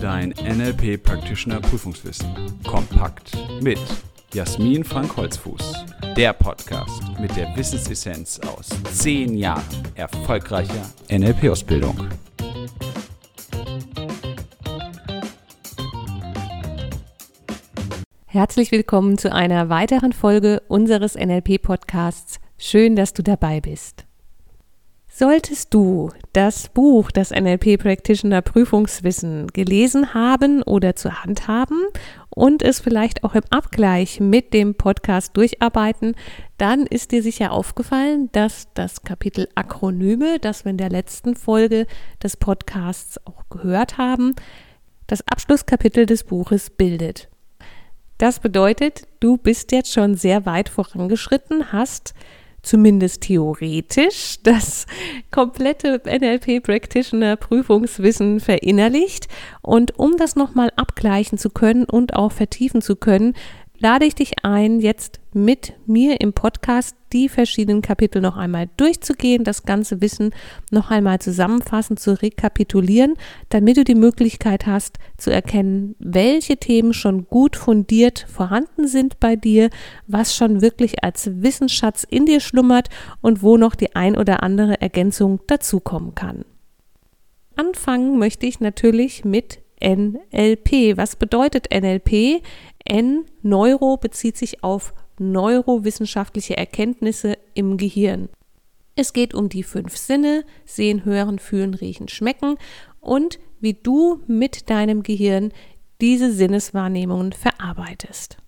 Dein NLP Practitioner Prüfungswissen. Kompakt mit Jasmin Frank Holzfuß. Der Podcast mit der Wissensessenz aus zehn Jahren erfolgreicher NLP-Ausbildung. Herzlich willkommen zu einer weiteren Folge unseres NLP-Podcasts. Schön, dass du dabei bist. Solltest du das Buch, das NLP Practitioner Prüfungswissen gelesen haben oder zur Hand haben und es vielleicht auch im Abgleich mit dem Podcast durcharbeiten, dann ist dir sicher aufgefallen, dass das Kapitel Akronyme, das wir in der letzten Folge des Podcasts auch gehört haben, das Abschlusskapitel des Buches bildet. Das bedeutet, du bist jetzt schon sehr weit vorangeschritten, hast zumindest theoretisch das komplette NLP Practitioner Prüfungswissen verinnerlicht. Und um das nochmal abgleichen zu können und auch vertiefen zu können, lade ich dich ein, jetzt mit mir im Podcast die verschiedenen Kapitel noch einmal durchzugehen, das ganze Wissen noch einmal zusammenfassend zu rekapitulieren, damit du die Möglichkeit hast zu erkennen, welche Themen schon gut fundiert vorhanden sind bei dir, was schon wirklich als Wissensschatz in dir schlummert und wo noch die ein oder andere Ergänzung dazukommen kann. Anfangen möchte ich natürlich mit NLP. Was bedeutet NLP? N, Neuro, bezieht sich auf neurowissenschaftliche Erkenntnisse im Gehirn. Es geht um die fünf Sinne, sehen, hören, fühlen, riechen, schmecken und wie du mit deinem Gehirn diese Sinneswahrnehmungen verarbeitest.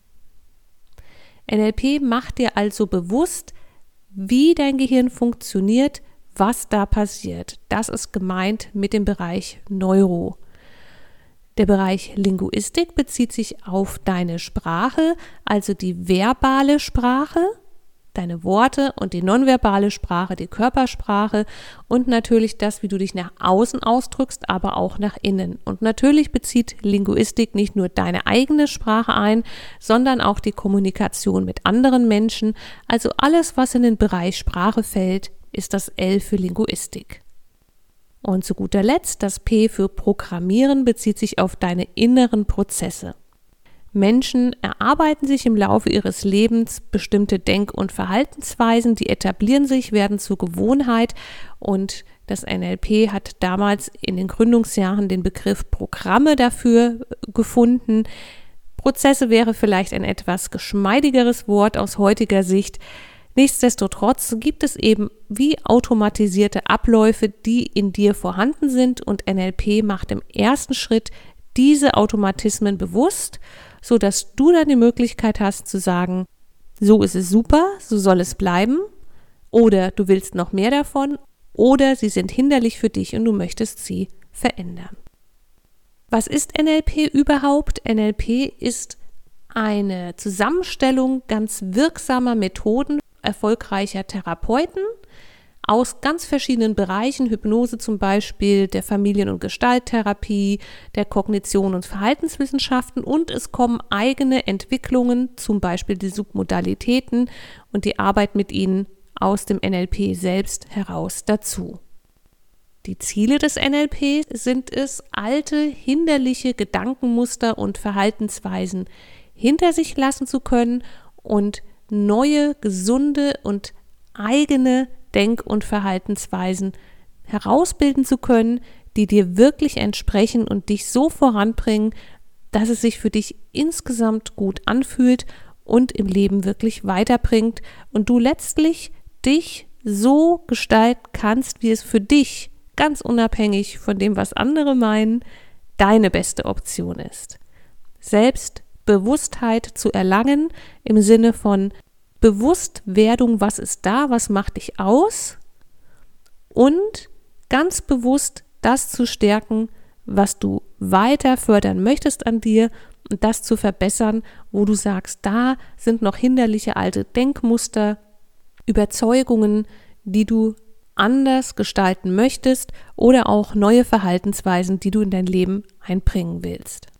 NLP macht dir also bewusst, wie dein Gehirn funktioniert, was da passiert. Das ist gemeint mit dem Bereich Neuro. Der Bereich Linguistik bezieht sich auf deine Sprache, also die verbale Sprache, deine Worte und die nonverbale Sprache, die Körpersprache und natürlich das, wie du dich nach außen ausdrückst, aber auch nach innen. Und natürlich bezieht Linguistik nicht nur deine eigene Sprache ein, sondern auch die Kommunikation mit anderen Menschen. Also alles, was in den Bereich Sprache fällt, ist das L für Linguistik. Und zu guter Letzt, das P für Programmieren bezieht sich auf deine inneren Prozesse. Menschen erarbeiten sich im Laufe ihres Lebens bestimmte Denk- und Verhaltensweisen, die etablieren sich, werden zur Gewohnheit und das NLP hat damals in den Gründungsjahren den Begriff Programme dafür gefunden. Prozesse wäre vielleicht ein etwas geschmeidigeres Wort aus heutiger Sicht. Nichtsdestotrotz gibt es eben wie automatisierte Abläufe, die in dir vorhanden sind und NLP macht im ersten Schritt diese Automatismen bewusst, so dass du dann die Möglichkeit hast zu sagen, so ist es super, so soll es bleiben, oder du willst noch mehr davon, oder sie sind hinderlich für dich und du möchtest sie verändern. Was ist NLP überhaupt? NLP ist eine Zusammenstellung ganz wirksamer Methoden erfolgreicher Therapeuten aus ganz verschiedenen Bereichen, Hypnose zum Beispiel, der Familien- und Gestalttherapie, der Kognition- und Verhaltenswissenschaften und es kommen eigene Entwicklungen, zum Beispiel die Submodalitäten und die Arbeit mit ihnen aus dem NLP selbst heraus dazu. Die Ziele des NLP sind es, alte, hinderliche Gedankenmuster und Verhaltensweisen hinter sich lassen zu können und neue, gesunde und eigene Denk- und Verhaltensweisen herausbilden zu können, die dir wirklich entsprechen und dich so voranbringen, dass es sich für dich insgesamt gut anfühlt und im Leben wirklich weiterbringt und du letztlich dich so gestalten kannst, wie es für dich, ganz unabhängig von dem, was andere meinen, deine beste Option ist. Selbst Bewusstheit zu erlangen im Sinne von Bewusstwerdung, was ist da, was macht dich aus und ganz bewusst das zu stärken, was du weiter fördern möchtest an dir und das zu verbessern, wo du sagst, da sind noch hinderliche alte Denkmuster, Überzeugungen, die du anders gestalten möchtest oder auch neue Verhaltensweisen, die du in dein Leben einbringen willst.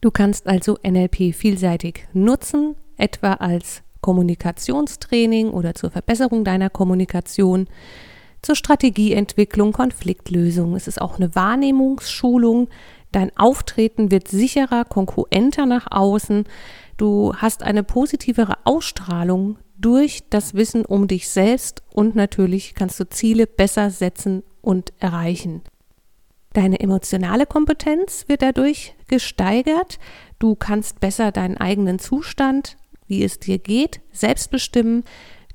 Du kannst also NLP vielseitig nutzen, etwa als Kommunikationstraining oder zur Verbesserung deiner Kommunikation, zur Strategieentwicklung, Konfliktlösung. Es ist auch eine Wahrnehmungsschulung, Dein Auftreten wird sicherer, konkurrenter nach außen. Du hast eine positivere Ausstrahlung durch das Wissen um dich selbst und natürlich kannst du Ziele besser setzen und erreichen. Deine emotionale Kompetenz wird dadurch gesteigert. Du kannst besser deinen eigenen Zustand, wie es dir geht, selbst bestimmen.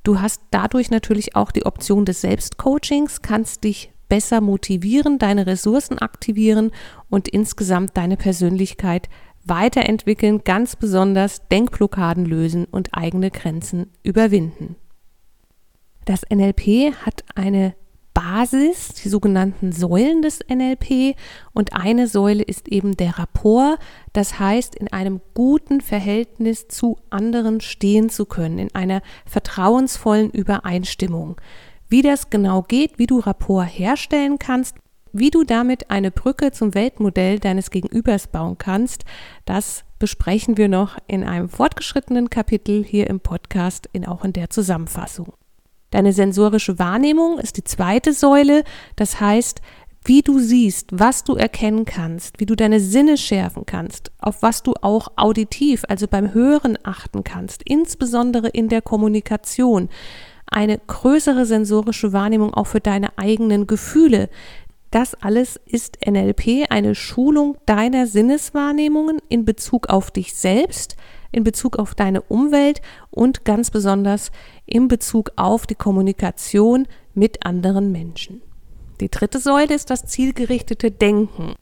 Du hast dadurch natürlich auch die Option des Selbstcoachings, kannst dich besser motivieren, deine Ressourcen aktivieren und insgesamt deine Persönlichkeit weiterentwickeln, ganz besonders Denkblockaden lösen und eigene Grenzen überwinden. Das NLP hat eine Basis, die sogenannten Säulen des NLP und eine Säule ist eben der Rapport, das heißt in einem guten Verhältnis zu anderen stehen zu können, in einer vertrauensvollen Übereinstimmung. Wie das genau geht, wie du Rapport herstellen kannst, wie du damit eine Brücke zum Weltmodell deines Gegenübers bauen kannst, das besprechen wir noch in einem fortgeschrittenen Kapitel hier im Podcast, in, auch in der Zusammenfassung. Deine sensorische Wahrnehmung ist die zweite Säule, das heißt, wie du siehst, was du erkennen kannst, wie du deine Sinne schärfen kannst, auf was du auch auditiv, also beim Hören achten kannst, insbesondere in der Kommunikation, eine größere sensorische Wahrnehmung auch für deine eigenen Gefühle. Das alles ist NLP, eine Schulung deiner Sinneswahrnehmungen in Bezug auf dich selbst, in Bezug auf deine Umwelt und ganz besonders in Bezug auf die Kommunikation mit anderen Menschen. Die dritte Säule ist das zielgerichtete Denken.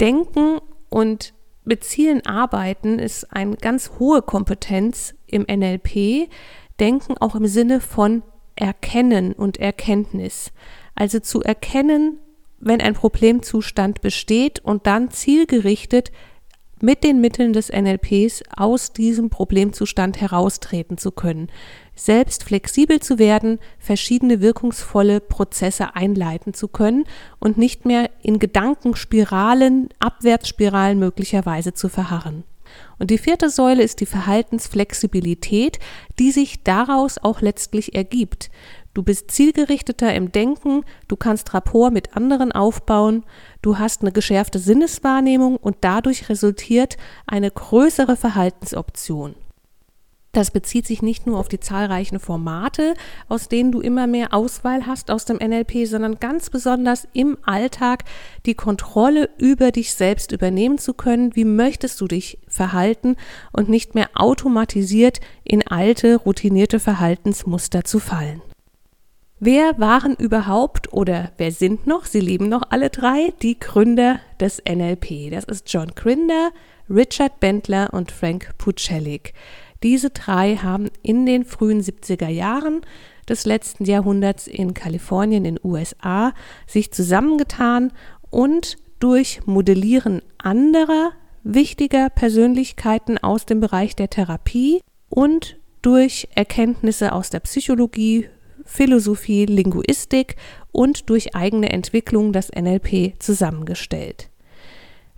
Denken und mit Zielen arbeiten ist eine ganz hohe Kompetenz im NLP, Denken auch im Sinne von Erkennen und Erkenntnis. Also zu erkennen, wenn ein Problemzustand besteht und dann zielgerichtet mit den Mitteln des NLPs aus diesem Problemzustand heraustreten zu können, selbst flexibel zu werden, verschiedene wirkungsvolle Prozesse einleiten zu können und nicht mehr in Gedankenspiralen, Abwärtsspiralen möglicherweise zu verharren. Und die vierte Säule ist die Verhaltensflexibilität, die sich daraus auch letztlich ergibt. Du bist zielgerichteter im Denken, du kannst Rapport mit anderen aufbauen, du hast eine geschärfte Sinneswahrnehmung und dadurch resultiert eine größere Verhaltensoption. Das bezieht sich nicht nur auf die zahlreichen Formate, aus denen du immer mehr Auswahl hast aus dem NLP, sondern ganz besonders im Alltag die Kontrolle über dich selbst übernehmen zu können. Wie möchtest du dich verhalten und nicht mehr automatisiert in alte, routinierte Verhaltensmuster zu fallen? Wer waren überhaupt oder wer sind noch, sie leben noch alle drei, die Gründer des NLP? Das ist John Grinder, Richard Bentler und Frank Pucelik. Diese drei haben in den frühen 70er Jahren des letzten Jahrhunderts in Kalifornien in USA sich zusammengetan und durch Modellieren anderer wichtiger Persönlichkeiten aus dem Bereich der Therapie und durch Erkenntnisse aus der Psychologie, Philosophie, Linguistik und durch eigene Entwicklung das NLP zusammengestellt.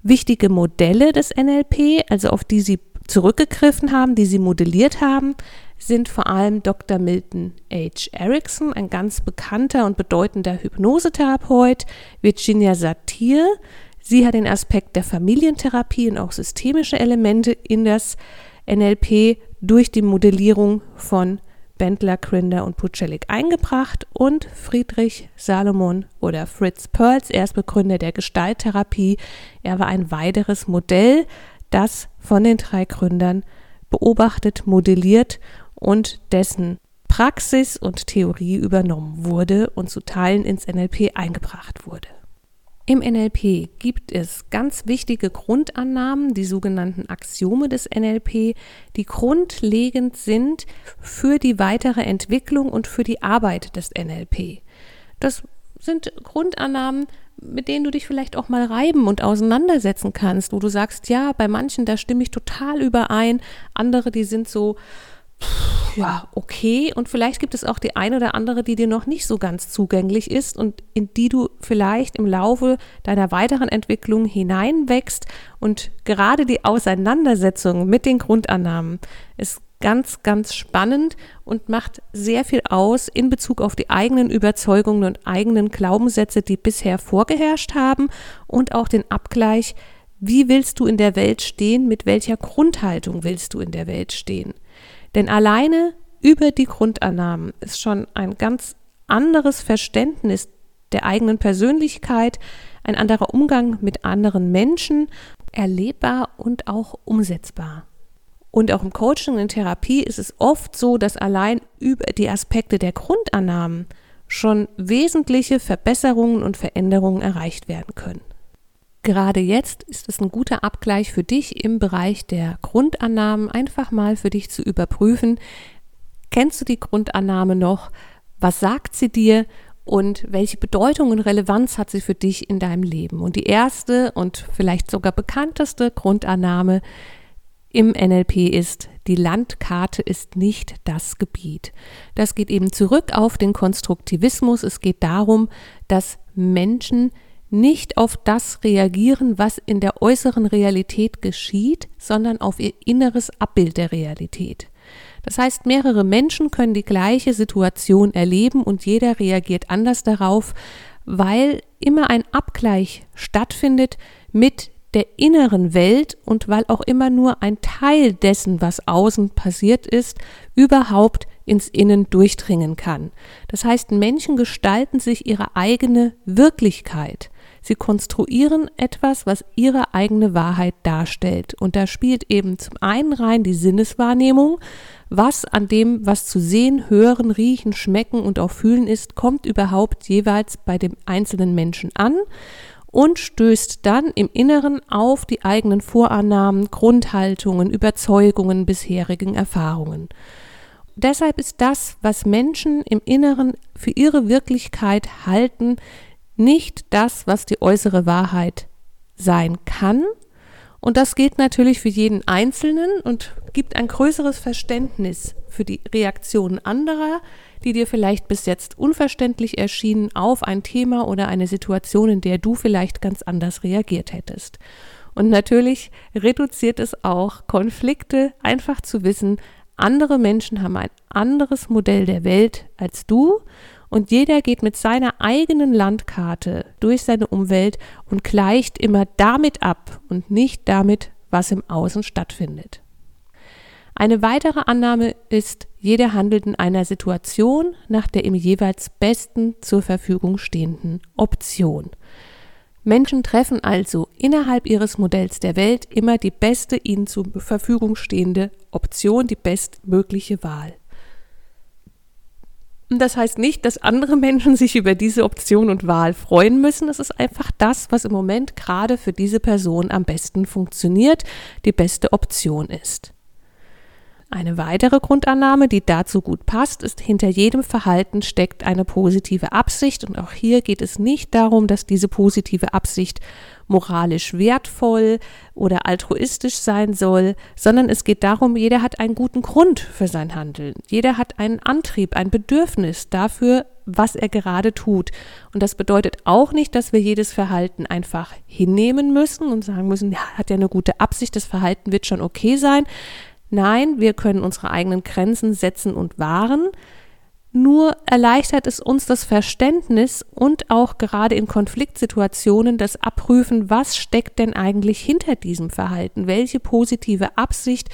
Wichtige Modelle des NLP, also auf die sie zurückgegriffen haben, die sie modelliert haben, sind vor allem Dr. Milton H. Erickson, ein ganz bekannter und bedeutender Hypnosetherapeut, Virginia Satir. Sie hat den Aspekt der Familientherapie und auch systemische Elemente in das NLP durch die Modellierung von Bendler, Grinder und Pucelik eingebracht und Friedrich Salomon oder Fritz Perls, Erstbegründer der Gestalttherapie. Er war ein weiteres Modell, das von den drei Gründern beobachtet, modelliert und dessen Praxis und Theorie übernommen wurde und zu Teilen ins NLP eingebracht wurde. Im NLP gibt es ganz wichtige Grundannahmen, die sogenannten Axiome des NLP, die grundlegend sind für die weitere Entwicklung und für die Arbeit des NLP. Das sind Grundannahmen, mit denen du dich vielleicht auch mal reiben und auseinandersetzen kannst, wo du sagst, ja, bei manchen, da stimme ich total überein, andere, die sind so, ja, okay. Und vielleicht gibt es auch die eine oder andere, die dir noch nicht so ganz zugänglich ist und in die du vielleicht im Laufe deiner weiteren Entwicklung hineinwächst. Und gerade die Auseinandersetzung mit den Grundannahmen ist ganz, ganz spannend und macht sehr viel aus in Bezug auf die eigenen Überzeugungen und eigenen Glaubenssätze, die bisher vorgeherrscht haben und auch den Abgleich, Wie willst du in der Welt stehen? Mit welcher Grundhaltung willst du in der Welt stehen? Denn alleine über die Grundannahmen ist schon ein ganz anderes Verständnis der eigenen Persönlichkeit, ein anderer Umgang mit anderen Menschen erlebbar und auch umsetzbar. Und auch im Coaching und in Therapie ist es oft so, dass allein über die Aspekte der Grundannahmen schon wesentliche Verbesserungen und Veränderungen erreicht werden können. Gerade jetzt ist es ein guter Abgleich für dich im Bereich der Grundannahmen, einfach mal für dich zu überprüfen, kennst du die Grundannahme noch? Was sagt sie dir? Und welche Bedeutung und Relevanz hat sie für dich in deinem Leben? Und die erste und vielleicht sogar bekannteste Grundannahme im NLP ist, die Landkarte ist nicht das Gebiet. Das geht eben zurück auf den Konstruktivismus. Es geht darum, dass Menschen nicht auf das reagieren, was in der äußeren Realität geschieht, sondern auf ihr inneres Abbild der Realität. Das heißt, mehrere Menschen können die gleiche Situation erleben und jeder reagiert anders darauf, weil immer ein Abgleich stattfindet mit der inneren Welt und weil auch immer nur ein Teil dessen, was außen passiert ist, überhaupt ins Innen durchdringen kann. Das heißt, Menschen gestalten sich ihre eigene Wirklichkeit. Sie konstruieren etwas, was ihre eigene Wahrheit darstellt. Und da spielt eben zum einen rein die Sinneswahrnehmung, was an dem, was zu sehen, hören, riechen, schmecken und auch fühlen ist, kommt überhaupt jeweils bei dem einzelnen Menschen an und stößt dann im Inneren auf die eigenen Vorannahmen, Grundhaltungen, Überzeugungen, bisherigen Erfahrungen. Deshalb ist das, was Menschen im Inneren für ihre Wirklichkeit halten, nicht das, was die äußere Wahrheit sein kann. Und das gilt natürlich für jeden Einzelnen und gibt ein größeres Verständnis für die Reaktionen anderer, die dir vielleicht bis jetzt unverständlich erschienen auf ein Thema oder eine Situation, in der du vielleicht ganz anders reagiert hättest. Und natürlich reduziert es auch Konflikte, einfach zu wissen, andere Menschen haben ein anderes Modell der Welt als du und jeder geht mit seiner eigenen Landkarte durch seine Umwelt und gleicht immer damit ab und nicht damit, was im Außen stattfindet. Eine weitere Annahme ist, jeder handelt in einer Situation nach der ihm jeweils besten zur Verfügung stehenden Option. Menschen treffen also innerhalb ihres Modells der Welt immer die beste ihnen zur Verfügung stehende Option, die bestmögliche Wahl. Das heißt nicht, dass andere Menschen sich über diese Option und Wahl freuen müssen. Es ist einfach das, was im Moment gerade für diese Person am besten funktioniert, die beste Option ist. Eine weitere Grundannahme, die dazu gut passt, ist, hinter jedem Verhalten steckt eine positive Absicht. Und auch hier geht es nicht darum, dass diese positive Absicht moralisch wertvoll oder altruistisch sein soll, sondern es geht darum, jeder hat einen guten Grund für sein Handeln. Jeder hat einen Antrieb, ein Bedürfnis dafür, was er gerade tut. Und das bedeutet auch nicht, dass wir jedes Verhalten einfach hinnehmen müssen und sagen müssen, ja, hat ja eine gute Absicht, das Verhalten wird schon okay sein. Nein, wir können unsere eigenen Grenzen setzen und wahren. Nur erleichtert es uns das Verständnis und auch gerade in Konfliktsituationen das Abprüfen, was steckt denn eigentlich hinter diesem Verhalten? Welche positive Absicht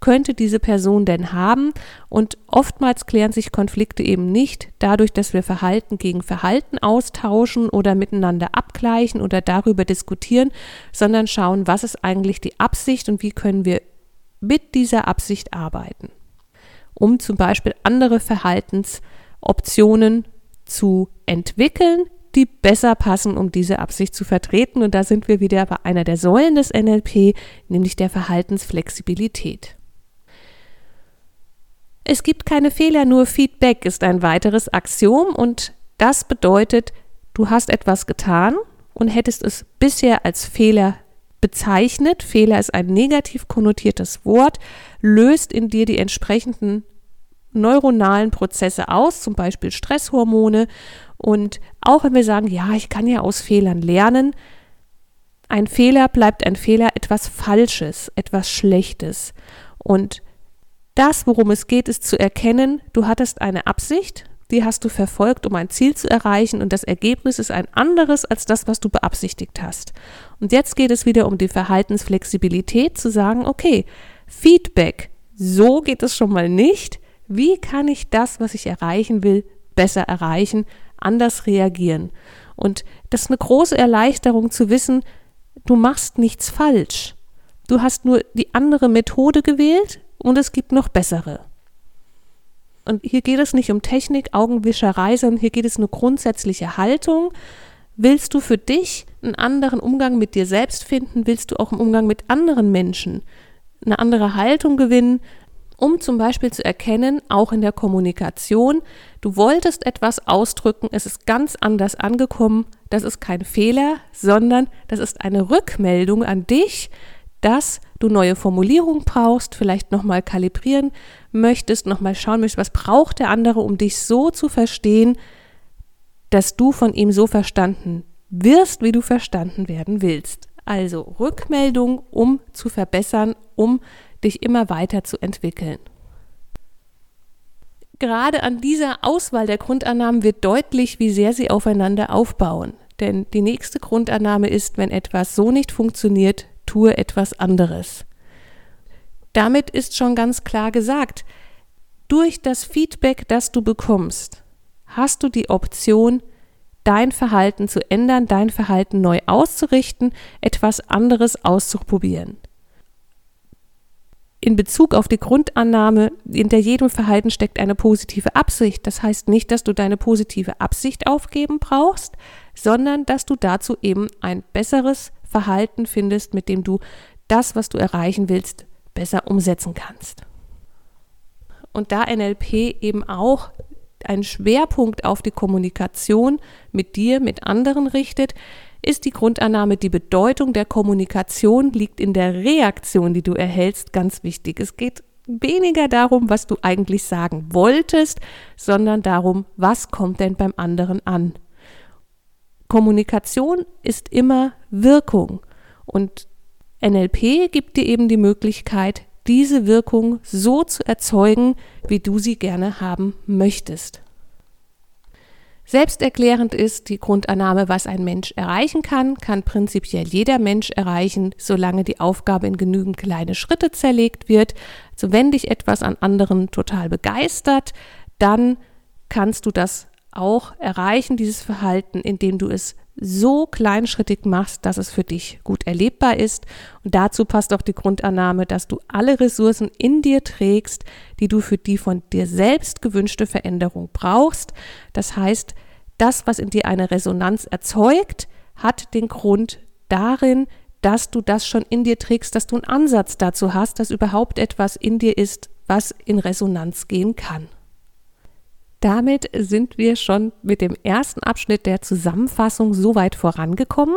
könnte diese Person denn haben? Und oftmals klären sich Konflikte eben nicht dadurch, dass wir Verhalten gegen Verhalten austauschen oder miteinander abgleichen oder darüber diskutieren, sondern schauen, was ist eigentlich die Absicht und wie können wir mit dieser Absicht arbeiten, um zum Beispiel andere Verhaltensoptionen zu entwickeln, die besser passen, um diese Absicht zu vertreten. Und da sind wir wieder bei einer der Säulen des NLP, nämlich der Verhaltensflexibilität. Es gibt keine Fehler, nur Feedback ist ein weiteres Axiom und das bedeutet, du hast etwas getan und hättest es bisher als Fehler bezeichnet, Fehler ist ein negativ konnotiertes Wort, löst in dir die entsprechenden neuronalen Prozesse aus, zum Beispiel Stresshormone. Und auch wenn wir sagen, ja, ich kann ja aus Fehlern lernen, ein Fehler bleibt ein Fehler etwas Falsches, etwas Schlechtes. Und das, worum es geht, ist zu erkennen, du hattest eine Absicht, die hast du verfolgt, um ein Ziel zu erreichen und das Ergebnis ist ein anderes als das, was du beabsichtigt hast. Und jetzt geht es wieder um die Verhaltensflexibilität zu sagen, okay, Feedback, so geht es schon mal nicht. Wie kann ich das, was ich erreichen will, besser erreichen, anders reagieren? Und das ist eine große Erleichterung zu wissen, du machst nichts falsch. Du hast nur die andere Methode gewählt und es gibt noch bessere. Und hier geht es nicht um Technik, Augenwischerei, sondern hier geht es nur grundsätzliche Haltung. Willst du für dich einen anderen Umgang mit dir selbst finden? Willst du auch im Umgang mit anderen Menschen eine andere Haltung gewinnen? Um zum Beispiel zu erkennen, auch in der Kommunikation, du wolltest etwas ausdrücken, es ist ganz anders angekommen, das ist kein Fehler, sondern das ist eine Rückmeldung an dich, dass du neue Formulierungen brauchst, vielleicht nochmal kalibrieren möchtest, nochmal schauen möchtest, was braucht der andere, um dich so zu verstehen, dass du von ihm so verstanden wirst, wie du verstanden werden willst. Also Rückmeldung, um zu verbessern, um dich immer weiter zu entwickeln. Gerade an dieser Auswahl der Grundannahmen wird deutlich, wie sehr sie aufeinander aufbauen. Denn die nächste Grundannahme ist, wenn etwas so nicht funktioniert, tue etwas anderes. Damit ist schon ganz klar gesagt, durch das Feedback, das du bekommst, hast du die Option, dein Verhalten zu ändern, dein Verhalten neu auszurichten, etwas anderes auszuprobieren. In Bezug auf die Grundannahme, hinter jedem Verhalten steckt eine positive Absicht. Das heißt nicht, dass du deine positive Absicht aufgeben brauchst, sondern dass du dazu eben ein besseres Verhalten findest, mit dem du das, was du erreichen willst, besser umsetzen kannst. Und da NLP eben auch einen Schwerpunkt auf die Kommunikation mit dir, mit anderen richtet, ist die Grundannahme, die Bedeutung der Kommunikation liegt in der Reaktion, die du erhältst, ganz wichtig. Es geht weniger darum, was du eigentlich sagen wolltest, sondern darum, was kommt denn beim anderen an. Kommunikation ist immer Wirkung und NLP gibt dir eben die Möglichkeit, diese Wirkung so zu erzeugen, wie du sie gerne haben möchtest. Selbsterklärend ist die Grundannahme, was ein Mensch erreichen kann, kann prinzipiell jeder Mensch erreichen, solange die Aufgabe in genügend kleine Schritte zerlegt wird. Also wenn dich etwas an anderen total begeistert, dann kannst du das auch erreichen, dieses Verhalten, indem du es so kleinschrittig machst, dass es für dich gut erlebbar ist. Und dazu passt auch die Grundannahme, dass du alle Ressourcen in dir trägst, die du für die von dir selbst gewünschte Veränderung brauchst. Das heißt, das, was in dir eine Resonanz erzeugt, hat den Grund darin, dass du das schon in dir trägst, dass du einen Ansatz dazu hast, dass überhaupt etwas in dir ist, was in Resonanz gehen kann. Damit sind wir schon mit dem ersten Abschnitt der Zusammenfassung so weit vorangekommen.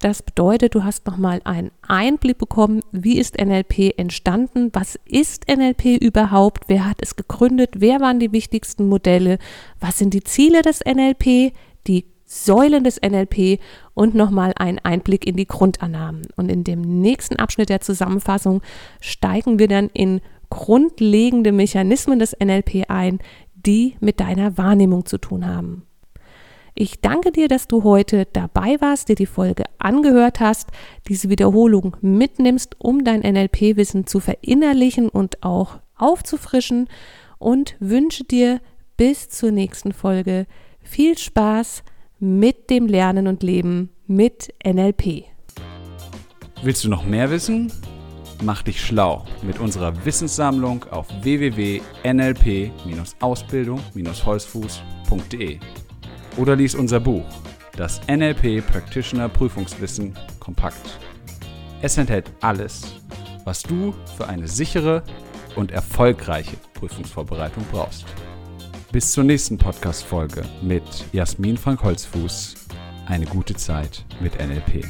Das bedeutet, du hast nochmal einen Einblick bekommen, wie ist NLP entstanden, was ist NLP überhaupt, wer hat es gegründet, wer waren die wichtigsten Modelle, was sind die Ziele des NLP, die Säulen des NLP und nochmal einen Einblick in die Grundannahmen. Und in dem nächsten Abschnitt der Zusammenfassung steigen wir dann in grundlegende Mechanismen des NLP ein, die mit deiner Wahrnehmung zu tun haben. Ich danke dir, dass du heute dabei warst, dir die Folge angehört hast, diese Wiederholung mitnimmst, um dein NLP-Wissen zu verinnerlichen und auch aufzufrischen und wünsche dir bis zur nächsten Folge viel Spaß mit dem Lernen und Leben mit NLP. Willst du noch mehr wissen? Mach dich schlau mit unserer Wissenssammlung auf www.nlp-ausbildung-holzfuß.de oder lies unser Buch, das NLP Practitioner Prüfungswissen kompakt. Es enthält alles, was du für eine sichere und erfolgreiche Prüfungsvorbereitung brauchst. Bis zur nächsten Podcast-Folge mit Jasmin Frank Holzfuß. Eine gute Zeit mit NLP.